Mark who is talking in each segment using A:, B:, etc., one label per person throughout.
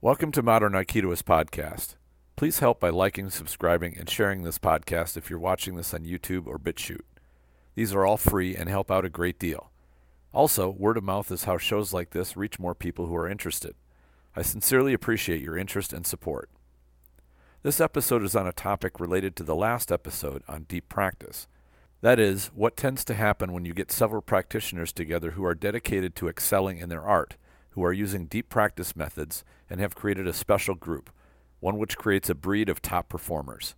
A: Welcome to Modern Aikidoist podcast. Please help by liking, subscribing, and sharing this podcast if you're watching this on YouTube or BitChute. These are all free and help out a great deal. Also, word of mouth is how shows like this reach more people who are interested. I sincerely appreciate your interest and support. This episode is on a topic related to the last episode on deep practice. That is, what tends to happen when you get several practitioners together who are dedicated to excelling in their art, who are using deep practice methods, and have created a special group, one which creates a breed of top performers.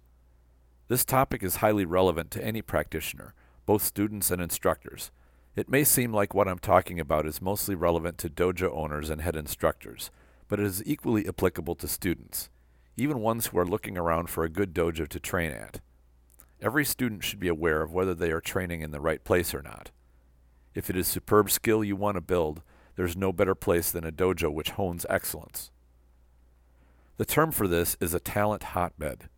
A: This topic is highly relevant to any practitioner, both students and instructors. It may seem like what I'm talking about is mostly relevant to dojo owners and head instructors, but it is equally applicable to students, even ones who are looking around for a good dojo to train at. Every student should be aware of whether they are training in the right place or not. If it is superb skill you want to build, there's no better place than a dojo which hones excellence. The term for this is a talent hotbed.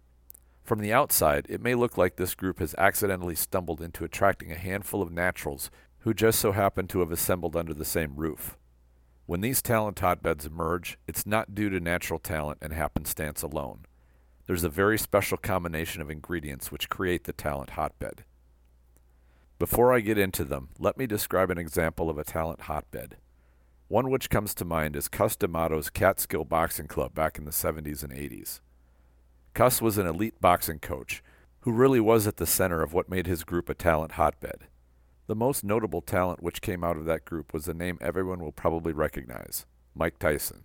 A: From the outside, it may look like this group has accidentally stumbled into attracting a handful of naturals who just so happen to have assembled under the same roof. When these talent hotbeds emerge, it's not due to natural talent and happenstance alone. There's a very special combination of ingredients which create the talent hotbed. Before I get into them, let me describe an example of a talent hotbed. One which comes to mind is Cus D'Amato's Catskill Boxing Club back in the 70s and 80s. Cus was an elite boxing coach who really was at the center of what made his group a talent hotbed. The most notable talent which came out of that group was a name everyone will probably recognize Mike Tyson.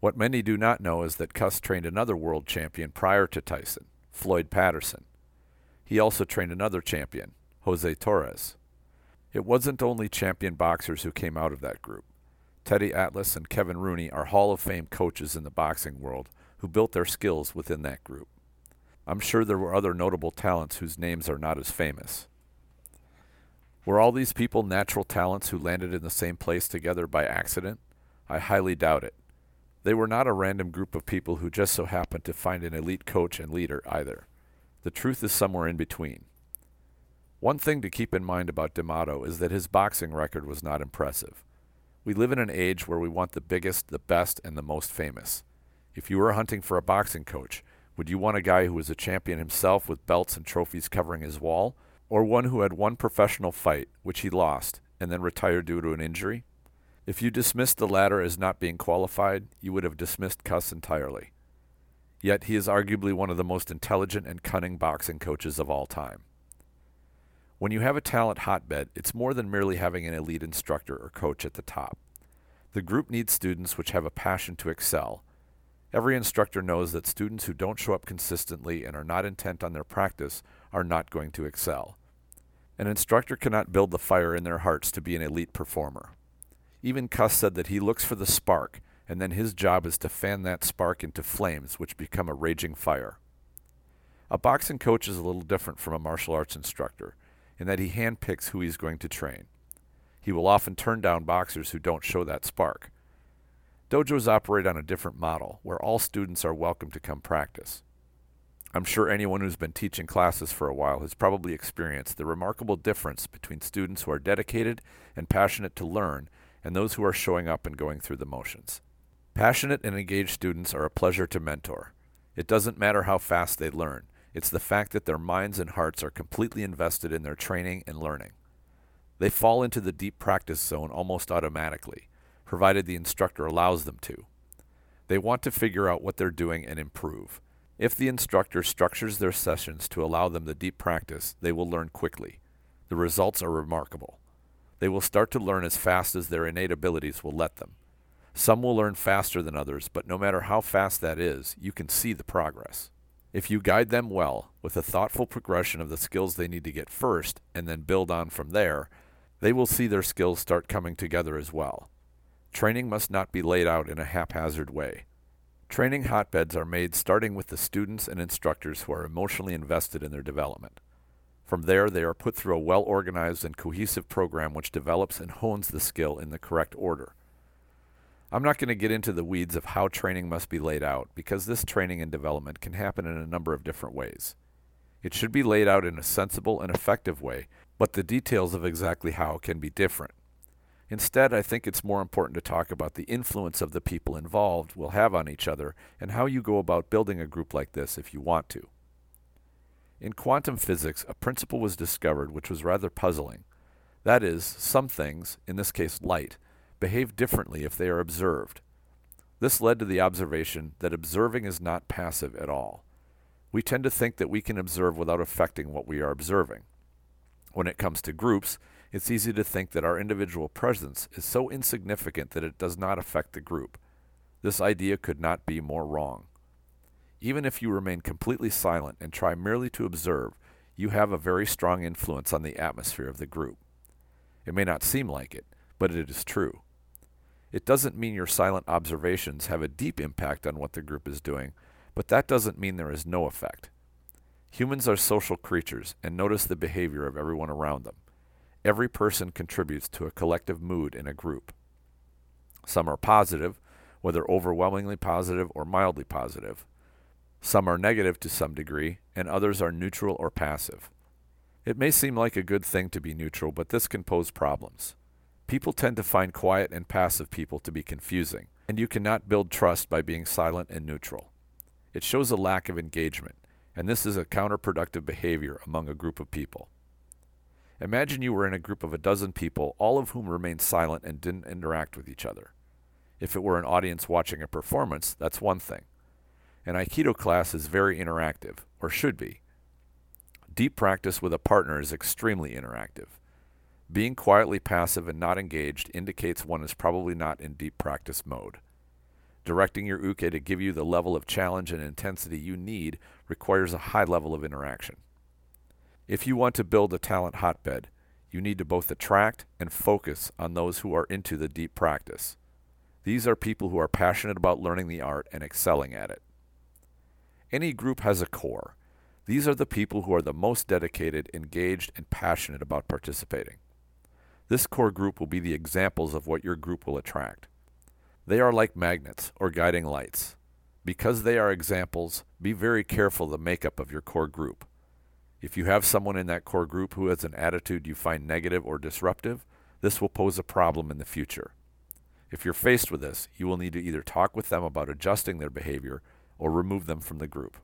A: What many do not know is that Cus trained another world champion prior to Tyson, Floyd Patterson. He also trained another champion, Jose Torres. It wasn't only champion boxers who came out of that group. Teddy Atlas and Kevin Rooney are Hall of Fame coaches in the boxing world who built their skills within that group. I'm sure there were other notable talents whose names are not as famous. Were all these people natural talents who landed in the same place together by accident? I highly doubt it. They were not a random group of people who just so happened to find an elite coach and leader either. The truth is somewhere in between. One thing to keep in mind about D'Amato is that his boxing record was not impressive. We live in an age where we want the biggest, the best, and the most famous. If you were hunting for a boxing coach, would you want a guy who was a champion himself with belts and trophies covering his wall, or one who had one professional fight, which he lost, and then retired due to an injury? If you dismissed the latter as not being qualified, you would have dismissed Cus entirely. Yet he is arguably one of the most intelligent and cunning boxing coaches of all time. When you have a talent hotbed, it's more than merely having an elite instructor or coach at the top. The group needs students which have a passion to excel. Every instructor knows that students who don't show up consistently and are not intent on their practice are not going to excel. An instructor cannot build the fire in their hearts to be an elite performer. Even Cus said that he looks for the spark, and then his job is to fan that spark into flames which become a raging fire. A boxing coach is a little different from a martial arts instructor in that he handpicks who he's going to train. He will often turn down boxers who don't show that spark. Dojos operate on a different model, where all students are welcome to come practice. I'm sure anyone who's been teaching classes for a while has probably experienced the remarkable difference between students who are dedicated and passionate to learn and those who are showing up and going through the motions. Passionate and engaged students are a pleasure to mentor. It doesn't matter how fast they learn, it's the fact that their minds and hearts are completely invested in their training and learning. They fall into the deep practice zone almost automatically, provided the instructor allows them to. They want to figure out what they're doing and improve. If the instructor structures their sessions to allow them the deep practice, they will learn quickly. The results are remarkable. They will start to learn as fast as their innate abilities will let them. Some will learn faster than others, but no matter how fast that is, you can see the progress. If you guide them well, with a thoughtful progression of the skills they need to get first, and then build on from there, they will see their skills start coming together as well. Training must not be laid out in a haphazard way. Training hotbeds are made starting with the students and instructors who are emotionally invested in their development. From there, they are put through a well organized and cohesive program which develops and hones the skill in the correct order. I'm not going to get into the weeds of how training must be laid out because this training and development can happen in a number of different ways. It should be laid out in a sensible and effective way, but the details of exactly how can be different. Instead, I think it's more important to talk about the influence of the people involved will have on each other and how you go about building a group like this if you want to. In quantum physics, a principle was discovered which was rather puzzling. That is, some things, in this case light, behave differently if they are observed. This led to the observation that observing is not passive at all. We tend to think that we can observe without affecting what we are observing. When it comes to groups, it's easy to think that our individual presence is so insignificant that it does not affect the group. This idea could not be more wrong. Even if you remain completely silent and try merely to observe, you have a very strong influence on the atmosphere of the group. It may not seem like it, but it is true. It doesn't mean your silent observations have a deep impact on what the group is doing, but that doesn't mean there is no effect. Humans are social creatures and notice the behavior of everyone around them. Every person contributes to a collective mood in a group. Some are positive, whether overwhelmingly positive or mildly positive. Some are negative to some degree, and others are neutral or passive. It may seem like a good thing to be neutral, but this can pose problems. People tend to find quiet and passive people to be confusing, and you cannot build trust by being silent and neutral. It shows a lack of engagement, and this is a counterproductive behavior among a group of people. Imagine you were in a group of a dozen people, all of whom remained silent and didn't interact with each other. If it were an audience watching a performance, that's one thing. An Aikido class is very interactive, or should be. Deep practice with a partner is extremely interactive. Being quietly passive and not engaged indicates one is probably not in deep practice mode. Directing your uke to give you the level of challenge and intensity you need requires a high level of interaction. If you want to build a talent hotbed, you need to both attract and focus on those who are into the deep practice. These are people who are passionate about learning the art and excelling at it. Any group has a core. These are the people who are the most dedicated, engaged, and passionate about participating. This core group will be the examples of what your group will attract. They are like magnets or guiding lights. Because they are examples, be very careful the makeup of your core group. If you have someone in that core group who has an attitude you find negative or disruptive, this will pose a problem in the future. If you're faced with this, you will need to either talk with them about adjusting their behavior or remove them from the group.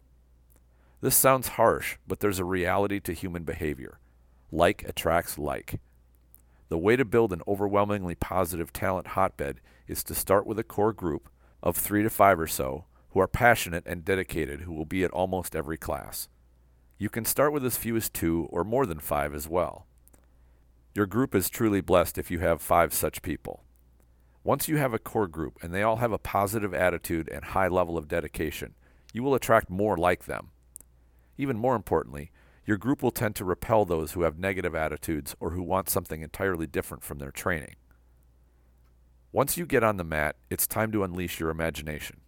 A: This sounds harsh, but there's a reality to human behavior. Like attracts like. The way to build an overwhelmingly positive talent hotbed is to start with a core group of three to five or so who are passionate and dedicated who will be at almost every class. You can start with as few as two or more than five as well. Your group is truly blessed if you have five such people. Once you have a core group and they all have a positive attitude and high level of dedication, you will attract more like them. Even more importantly, your group will tend to repel those who have negative attitudes or who want something entirely different from their training. Once you get on the mat, it's time to unleash your imagination.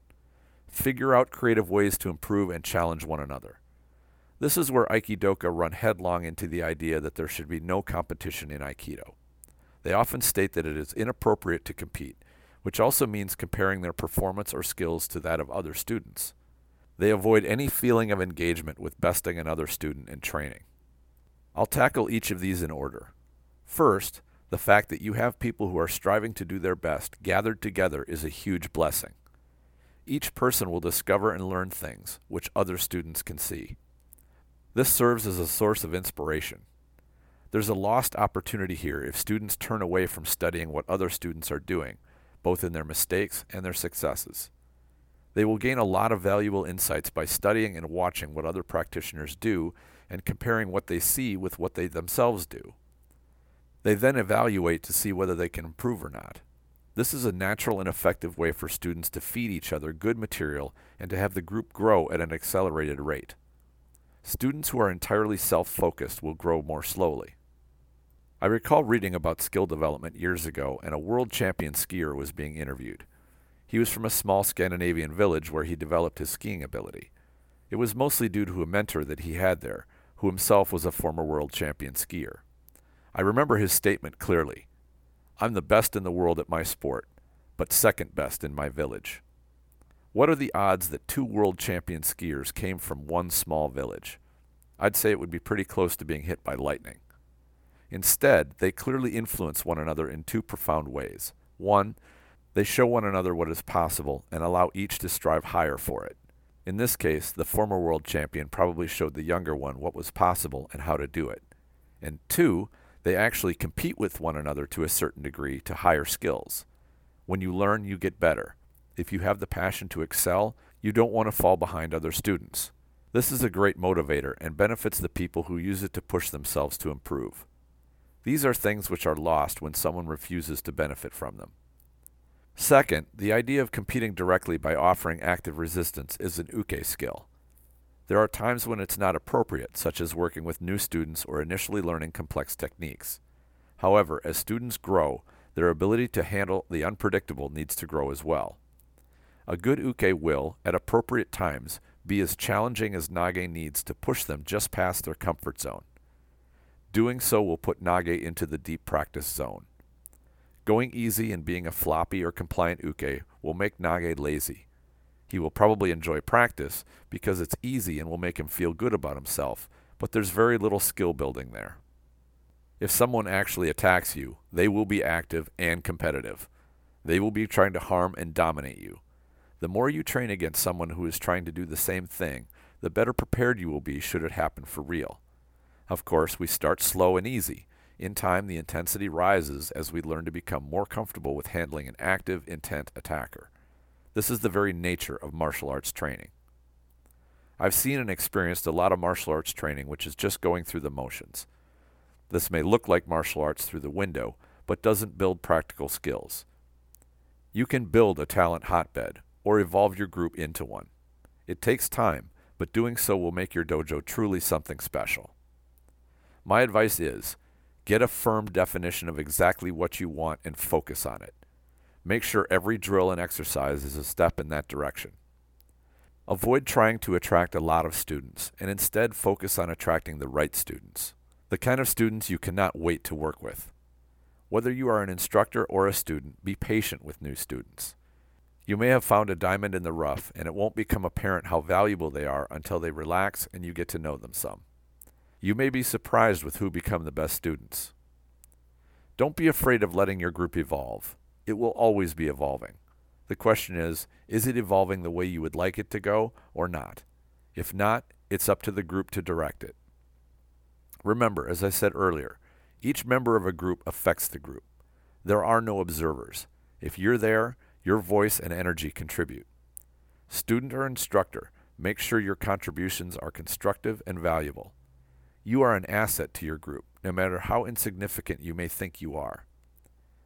A: Figure out creative ways to improve and challenge one another. This is where Aikidoka run headlong into the idea that there should be no competition in Aikido. They often state that it is inappropriate to compete, which also means comparing their performance or skills to that of other students. They avoid any feeling of engagement with besting another student in training. I'll tackle each of these in order. First, the fact that you have people who are striving to do their best gathered together is a huge blessing. Each person will discover and learn things which other students can see. This serves as a source of inspiration. There's a lost opportunity here if students turn away from studying what other students are doing, both in their mistakes and their successes. They will gain a lot of valuable insights by studying and watching what other practitioners do and comparing what they see with what they themselves do. They then evaluate to see whether they can improve or not. This is a natural and effective way for students to feed each other good material and to have the group grow at an accelerated rate. Students who are entirely self-focused will grow more slowly. I recall reading about skill development years ago and a world champion skier was being interviewed. He was from a small Scandinavian village where he developed his skiing ability. It was mostly due to a mentor that he had there, who himself was a former world champion skier. I remember his statement clearly. I'm the best in the world at my sport, but second best in my village. What are the odds that two world champion skiers came from one small village? I'd say it would be pretty close to being hit by lightning. Instead, they clearly influence one another in two profound ways. One, they show one another what is possible and allow each to strive higher for it. In this case, the former world champion probably showed the younger one what was possible and how to do it. And two, they actually compete with one another to a certain degree to higher skills. When you learn, you get better. If you have the passion to excel, you don't want to fall behind other students. This is a great motivator and benefits the people who use it to push themselves to improve. These are things which are lost when someone refuses to benefit from them. Second, the idea of competing directly by offering active resistance is an uke skill. There are times when it's not appropriate, such as working with new students or initially learning complex techniques. However, as students grow, their ability to handle the unpredictable needs to grow as well. A good uke will, at appropriate times, be as challenging as Nage needs to push them just past their comfort zone. Doing so will put Nage into the deep practice zone. Going easy and being a floppy or compliant uke will make Nage lazy. He will probably enjoy practice because it's easy and will make him feel good about himself, but there's very little skill building there. If someone actually attacks you, they will be active and competitive. They will be trying to harm and dominate you. The more you train against someone who is trying to do the same thing, the better prepared you will be should it happen for real. Of course, we start slow and easy. In time, the intensity rises as we learn to become more comfortable with handling an active, intent attacker. This is the very nature of martial arts training. I've seen and experienced a lot of martial arts training which is just going through the motions. This may look like martial arts through the window, but doesn't build practical skills. You can build a talent hotbed or evolve your group into one. It takes time, but doing so will make your dojo truly something special. My advice is get a firm definition of exactly what you want and focus on it. Make sure every drill and exercise is a step in that direction. Avoid trying to attract a lot of students and instead focus on attracting the right students, the kind of students you cannot wait to work with. Whether you are an instructor or a student, be patient with new students. You may have found a diamond in the rough, and it won't become apparent how valuable they are until they relax and you get to know them some. You may be surprised with who become the best students. Don't be afraid of letting your group evolve. It will always be evolving. The question is, is it evolving the way you would like it to go or not? If not, it's up to the group to direct it. Remember, as I said earlier, each member of a group affects the group. There are no observers. If you're there, your voice and energy contribute. Student or instructor, make sure your contributions are constructive and valuable. You are an asset to your group, no matter how insignificant you may think you are.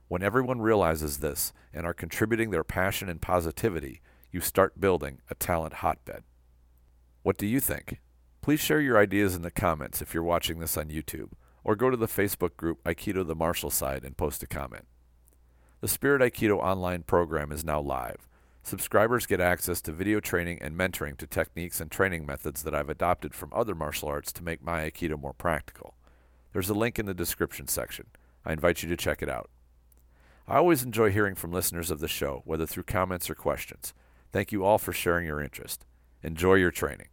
A: When everyone realizes this and are contributing their passion and positivity, you start building a talent hotbed. What do you think? Please share your ideas in the comments if you're watching this on YouTube, or go to the Facebook group Aikido the Martial Side and post a comment. The Spirit Aikido online program is now live. Subscribers get access to video training and mentoring to techniques and training methods that I've adopted from other martial arts to make my Aikido more practical. There's a link in the description section. I invite you to check it out. I always enjoy hearing from listeners of the show, whether through comments or questions. Thank you all for sharing your interest. Enjoy your training.